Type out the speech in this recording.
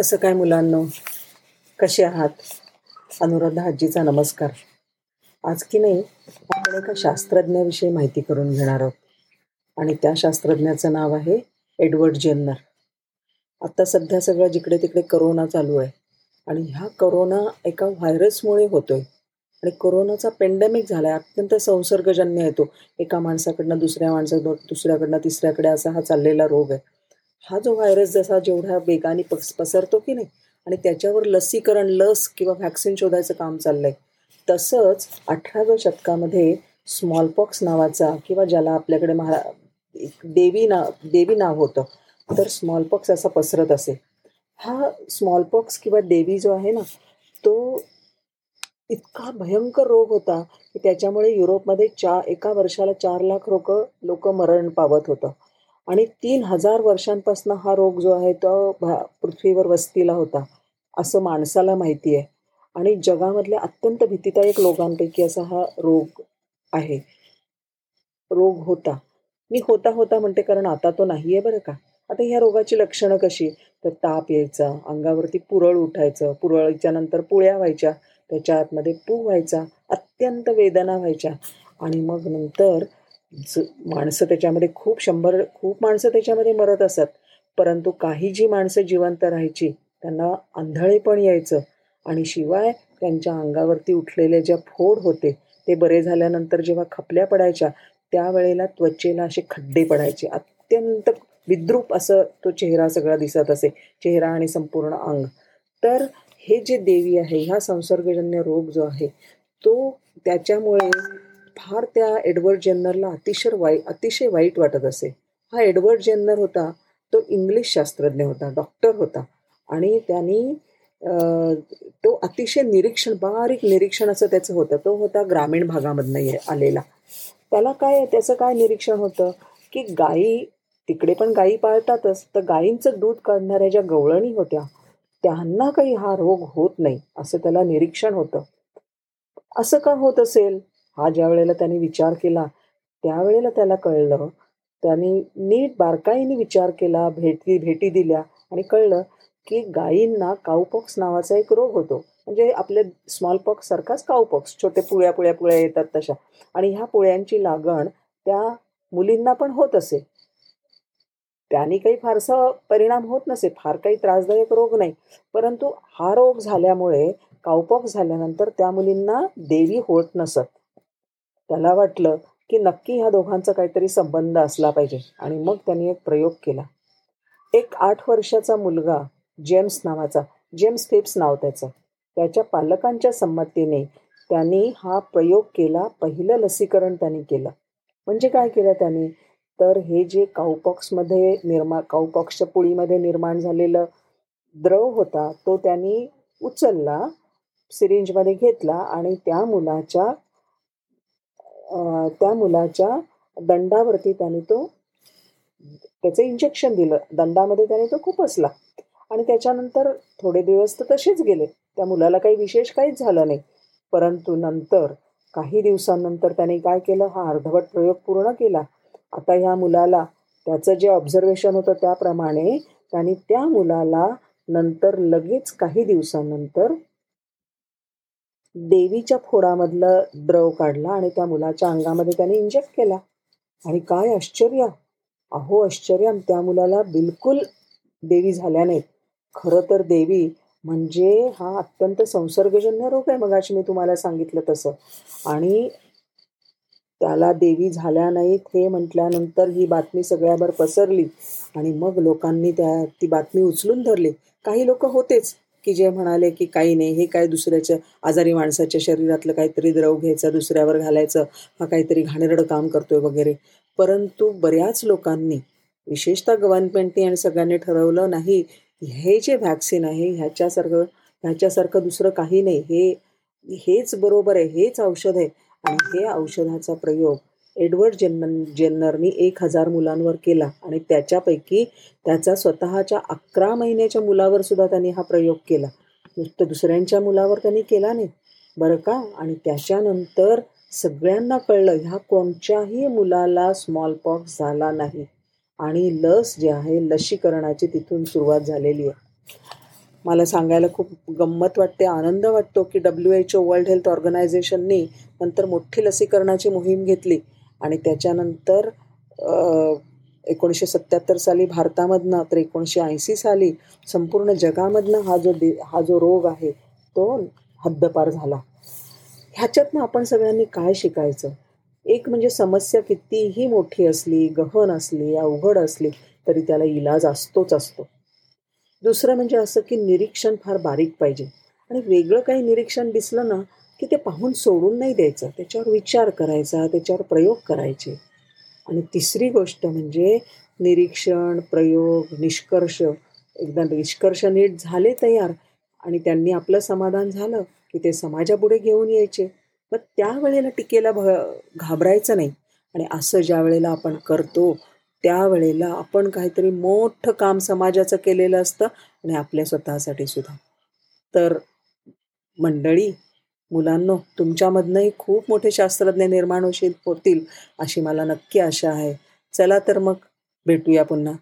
कसं काय मुलांनो? कसे आहात? अनुराधा आजीचा नमस्कार. आज की नाही आपण एका शास्त्रज्ञाविषयी माहिती करून घेणार आहोत. आणि त्या शास्त्रज्ञाचं नाव आहे एडवर्ड जेन्नर. आत्ता सध्या सगळं जिकडे तिकडे करोना चालू आहे. आणि ह्या करोना एका व्हायरसमुळे होतोय. आणि कोरोनाचा पेंडेमिक झाला आहे अत्यंत संसर्गजन्य येतो एका माणसाकडनं दुसऱ्या माणसा दुसऱ्याकडनं तिसऱ्याकडे असा हा चाललेला रोग आहे. हा जो व्हायरस जसा जेवढ्या वेगाने पस पसरतो की नाही आणि त्याच्यावर लसीकरण लस किंवा व्हॅक्सिन शोधायचं काम चाललं आहे तसंच अठराव्या शतकामध्ये स्मॉलपॉक्स नावाचा किंवा ज्याला आपल्याकडे महा देवी ना देवी नाव होतं तर स्मॉलपॉक्स असा पसरत असे. हा स्मॉलपॉक्स किंवा देवी जो आहे ना तो इतका भयंकर रोग होता की त्याच्यामुळे युरोपमध्ये चा एका वर्षाला चार लाख लोक लोक मरण पावत होतं. आणि तीन हजार वर्षांपासून हा रोग जो आहे तो पृथ्वीवर वस्तीला होता असं माणसाला माहिती आहे. आणि जगामधल्या अत्यंत भीतीदायक लोकांपैकी असा हा रोग आहे. रोग होता. मी होता होता म्हणते कारण आता तो नाही आहे बरं का. आता ह्या रोगाची लक्षणं कशी? तर ताप यायचा अंगावरती पुरळ उठायचं पुरळीच्या नंतर पुळ्या व्हायच्या त्याच्या आतमध्ये पू व्हायचा अत्यंत वेदना व्हायच्या. आणि मग नंतर माणसं त्याच्यामध्ये खूप शंभर खूप माणसं त्याच्यामध्ये मरत असत. परंतु काही जी माणसं जिवंत राहायची त्यांना आंधळे पण यायचं. आणि शिवाय त्यांच्या अंगावरती उठलेले ज्या फोड होते ते बरे झाल्यानंतर जेव्हा खपल्या पडायच्या त्यावेळेला त्वचेला असे खड्डे पडायचे. अत्यंत विद्रूप असं तो चेहरा सगळा दिसत असे. चेहरा आणि संपूर्ण अंग. तर हे जे देवी आहे ह्या संसर्गजन्य रोग जो आहे तो त्याच्यामुळे फार त्या एडवर्ड जेन्नरला अतिशय वाईट अतिशय वाईट वाटत असे. हा एडवर्ड जेन्नर होता तो इंग्लिश शास्त्रज्ञ होता डॉक्टर होता. आणि त्यांनी तो अतिशय निरीक्षण बारीक निरीक्षण असं त्याचं होतं. तो होता ग्रामीण भागामधनं आलेला. त्याला काय त्याचं काय निरीक्षण होतं की गायी तिकडे पण गायी पाळतातच तर गायींचं दूध काढणाऱ्या ज्या गवळणी होत्या त्यांना काही हा रोग होत नाही असं त्याला निरीक्षण होतं. असं का होत असेल? हा ज्या वेळेला त्याने विचार केला त्यावेळेला त्याला कळलं त्यांनी नीट बारकाईने विचार केला भेटी भेटी दिल्या आणि कळलं की गायींना काऊपॉक्स नावाचा एक रोग होतो. म्हणजे आपल्या स्मॉलपॉक्स सारखाच काऊपॉक्स छोटे पुळ्या पुळ्या पुळ्या येतात तशा. आणि ह्या पुळ्यांची लागण त्या मुलींना पण होत असे. त्यांनी काही फारसा परिणाम होत नसे फार काही त्रासदायक रोग नाही. परंतु हा रोग झाल्यामुळे काऊपॉक्स झाल्यानंतर त्या मुलींना देवी होत नसत. त्याला वाटलं की नक्की ह्या दोघांचा काहीतरी संबंध असला पाहिजे. आणि मग त्यांनी एक प्रयोग केला. एक आठ वर्षाचा मुलगा जेम्स नावाचा जेम्स फिप्स नाव त्याचं. त्याच्या पालकांच्या संमतीने त्यांनी हा प्रयोग केला. पहिलं लसीकरण त्यांनी केलं. म्हणजे काय केलं त्यांनी? तर हे जे काऊपॉक्समध्ये निर्मा काउपॉक्सच्या पुळीमध्ये निर्माण झालेलं द्रव होता तो त्यांनी उचलला सिरिंजमध्ये घेतला आणि त्या मुलाच्या त्या मुलाच्या दंडावरती त्याने तो त्याचं इंजेक्शन दिलं. दंडामध्ये त्याने तो खूप असला आणि त्याच्यानंतर थोडे दिवस तर तसेच गेले. त्या मुलाला काही विशेष काहीच झालं नाही. परंतु नंतर काही दिवसांनंतर त्याने काय केलं? हा अर्धवट प्रयोग पूर्ण केला. आता ह्या मुलाला त्याचं जे ऑब्झर्वेशन होतं त्याप्रमाणे त्याने त्या मुलाला नंतर लगेच काही दिवसांनंतर देवीच्या फोडामधलं द्रव काढला आणि त्या मुलाच्या अंगामध्ये त्याने इंजेक्ट केला. आणि काय आश्चर्य! अहो आश्चर्य! त्या मुलाला बिलकुल देवी झाल्या नाहीत. खरं तर देवी म्हणजे हा अत्यंत संसर्गजन्य रोग आहे मगाशी मी तुम्हाला सांगितलं तसं. आणि त्याला देवी झाल्या नाहीत हे म्हटल्यानंतर ही बातमी सगळ्यावर पसरली. आणि मग लोकांनी त्या ती बातमी उचलून धरली. काही लोक होतेच. की जे म्हणाले की काही नाही हे काय दुसऱ्याच्या आजारी माणसाच्या शरीरातलं काहीतरी द्रव घ्यायचं दुसऱ्यावर घालायचं हा काहीतरी घाणेरडं काम करतोय वगैरे. परंतु बऱ्याच लोकांनी विशेषतः गव्हर्नमेंटने आणि सगळ्यांनी ठरवलं नाही हे जे व्हॅक्सिन आहे ह्याच्यासारखं ह्याच्यासारखं दुसरं काही नाही. हे हेच बरोबर आहे हेच औषध आहे. आणि हे औषधाचा प्रयोग एडवर्ड जेन्न जेन्नरनी एक हजार मुलांवर केला आणि त्याच्यापैकी त्याचा स्वतःच्या अकरा महिन्याच्या मुलावर सुद्धा त्यांनी हा प्रयोग केला. नुसतं दुसऱ्यांच्या मुलावर त्यांनी केला नाही. बरं का? आणि त्याच्यानंतर सगळ्यांना कळलं ह्या कोणत्याही मुलाला स्मॉलपॉक्स झाला नाही. आणि लस जी आहे लसीकरणाची तिथून सुरुवात झालेली आहे. मला सांगायला खूप गंमत वाटते आनंद वाटतो की W H O world health ऑर्गनायझेशननी नंतर मोठी लसीकरणाची मोहीम घेतली. आणि त्याच्यानंतर एकोणीसशे सत्त्याहत्तर साली भारतामधनं तर एकोणीसशे ऐंशी साली संपूर्ण जगामधनं हा जो दे हा जो रोग आहे तो हद्दपार झाला. ह्याच्यातनं आपण सगळ्यांनी काय शिकायचं? एक म्हणजे समस्या कितीही मोठी असली गहन असली अवघड असली तरी त्याला इलाज असतोच असतो. दुसरं म्हणजे असं की निरीक्षण फार बारीक पाहिजे. आणि वेगळं काही निरीक्षण दिसलं ना की ते पाहून सोडून नाही द्यायचं. त्याच्यावर विचार करायचा त्याच्यावर प्रयोग करायचे. आणि तिसरी गोष्ट म्हणजे निरीक्षण प्रयोग निष्कर्ष. एकदा निष्कर्ष नीट झाले तयार आणि त्यांनी आपलं समाधान झालं की ते समाजापुढे घेऊन यायचे. मग त्यावेळेला टीकेला भ घाबरायचं नाही. आणि असं ज्या वेळेला आपण करतो त्यावेळेला आपण काहीतरी मोठं काम समाजाचं केलेलं असतं आणि आपल्या स्वतःसाठी सुद्धा. तर मंडळी मुलांनो तुमच्यामधनंही खूप मोठे शास्त्रज्ञ निर्माण होशील होतील अशी मला नक्की आशा आहे. चला तर मग भेटूया पुन्हा.